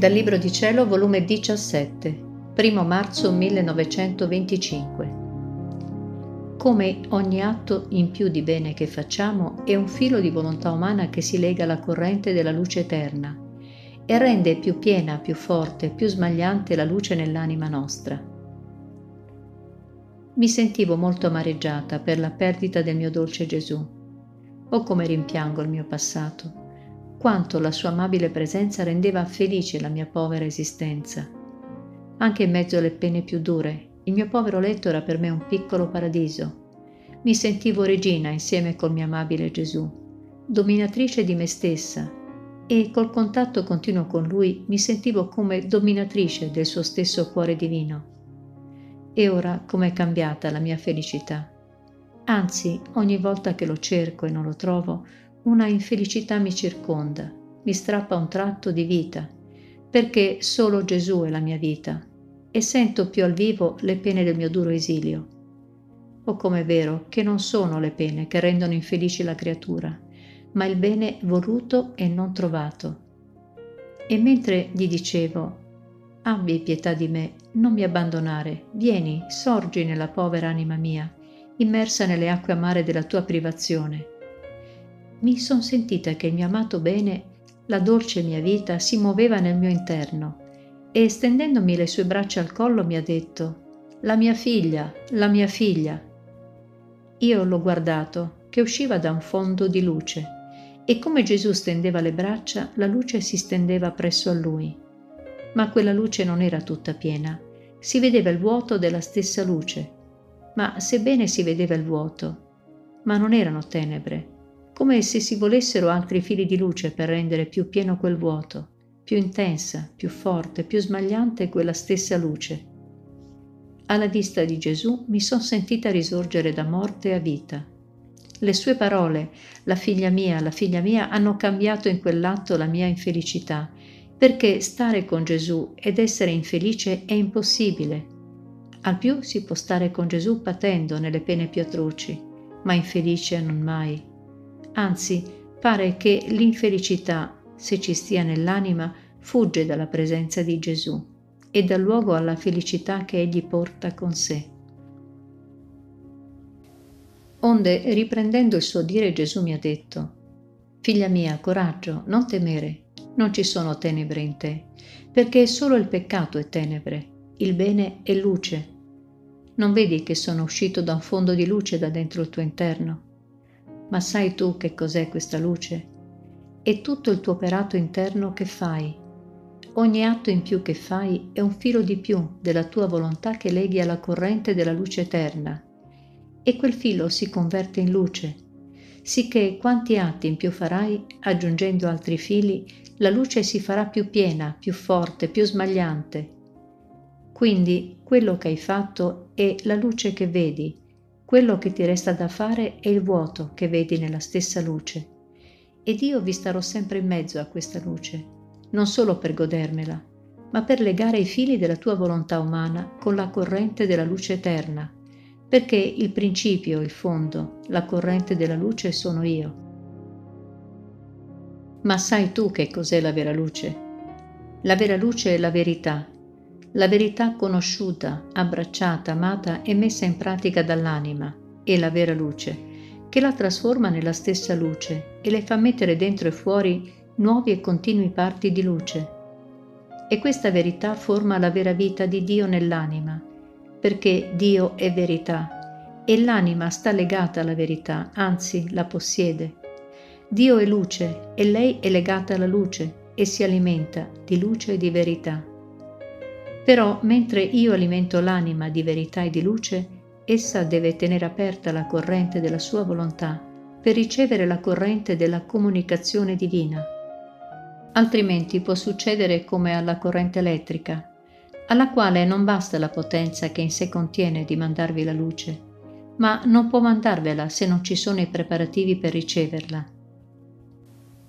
Dal Libro di Cielo, volume 17, 1 marzo 1925. Come ogni atto in più di bene che facciamo è un filo di volontà umana che si lega alla corrente della luce eterna e rende più piena, più forte, più smagliante la luce nell'anima nostra. Mi sentivo molto amareggiata per la perdita del mio dolce Gesù. Oh come rimpiango il mio passato quanto la sua amabile presenza rendeva felice la mia povera esistenza. Anche in mezzo alle pene più dure, il mio povero letto era per me un piccolo paradiso. Mi sentivo regina insieme col mio amabile Gesù, dominatrice di me stessa, e col contatto continuo con lui mi sentivo come dominatrice del suo stesso cuore divino. E ora com'è cambiata la mia felicità. Anzi, ogni volta che lo cerco e non lo trovo, una infelicità mi circonda, mi strappa un tratto di vita, perché solo Gesù è la mia vita e sento più al vivo le pene del mio duro esilio. O com'è vero che non sono le pene che rendono infelice la creatura, ma il bene voluto e non trovato. E mentre gli dicevo, abbi pietà di me, non mi abbandonare, vieni, sorgi nella povera anima mia, immersa nelle acque amare della tua privazione, mi son sentita che il mio amato bene, la dolce mia vita, si muoveva nel mio interno e stendendomi le sue braccia al collo mi ha detto, la mia figlia, la mia figlia. Io l'ho guardato, che usciva da un fondo di luce, e come Gesù stendeva le braccia, la luce si stendeva presso a lui. Ma quella luce non era tutta piena, si vedeva il vuoto della stessa luce. Ma sebbene si vedeva il vuoto, ma non erano tenebre, come se si volessero altri fili di luce per rendere più pieno quel vuoto, più intensa, più forte, più smagliante quella stessa luce. Alla vista di Gesù mi son sentita risorgere da morte a vita. Le sue parole, la figlia mia, la figlia mia, hanno cambiato in quell'atto la mia infelicità, perché stare con Gesù ed essere infelice è impossibile. Al più si può stare con Gesù patendo nelle pene più atroci, ma infelice non mai. Anzi, pare che l'infelicità, se ci stia nell'anima, fugge dalla presenza di Gesù e dà luogo alla felicità che egli porta con sé. Onde, riprendendo il suo dire, Gesù mi ha detto, Figlia mia, coraggio, non temere, non ci sono tenebre in te, perché solo il peccato è tenebre, il bene è luce. Non vedi che sono uscito da un fondo di luce da dentro il tuo interno? Ma sai tu che cos'è questa luce? È tutto il tuo operato interno che fai. Ogni atto in più che fai è un filo di più della tua volontà che leghi alla corrente della luce eterna. E quel filo si converte in luce, sicché quanti atti in più farai, aggiungendo altri fili, la luce si farà più piena, più forte, più smagliante. Quindi quello che hai fatto è la luce che vedi, quello che ti resta da fare è il vuoto che vedi nella stessa luce. Ed io vi starò sempre in mezzo a questa luce, non solo per godermela, ma per legare i fili della tua volontà umana con la corrente della luce eterna, perché il principio, il fondo, la corrente della luce sono io. Ma sai tu che cos'è la vera luce? La vera luce è la verità, la verità conosciuta, abbracciata, amata e messa in pratica dall'anima è la vera luce, che la trasforma nella stessa luce e le fa mettere dentro e fuori nuovi e continui parti di luce. E questa verità forma la vera vita di Dio nell'anima, perché Dio è verità e l'anima sta legata alla verità, anzi la possiede. Dio è luce e lei è legata alla luce e si alimenta di luce e di verità. Però mentre io alimento l'anima di verità e di luce, essa deve tenere aperta la corrente della sua volontà per ricevere la corrente della comunicazione divina. Altrimenti può succedere come alla corrente elettrica, alla quale non basta la potenza che in sé contiene di mandarvi la luce, ma non può mandarvela se non ci sono i preparativi per riceverla.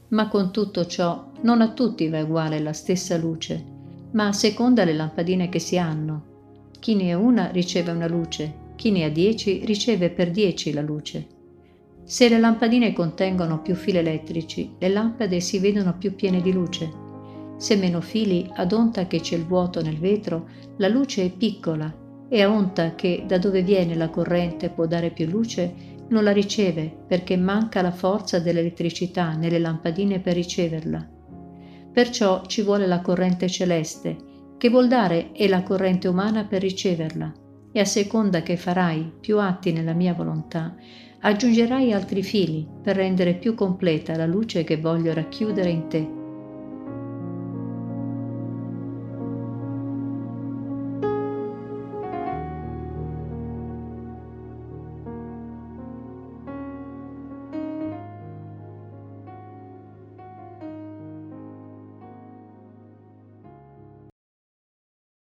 Ma con tutto ciò non a tutti va uguale la stessa luce, ma a seconda le lampadine che si hanno. Chi ne ha una riceve una luce, chi ne ha dieci riceve per dieci la luce. Se le lampadine contengono più fili elettrici, le lampade si vedono più piene di luce. Se meno fili, ad onta che c'è il vuoto nel vetro, la luce è piccola e a onta che da dove viene la corrente può dare più luce, non la riceve perché manca la forza dell'elettricità nelle lampadine per riceverla. Perciò ci vuole la corrente celeste, che vuol dare è la corrente umana per riceverla, e a seconda che farai più atti nella mia volontà, aggiungerai altri fili per rendere più completa la luce che voglio racchiudere in te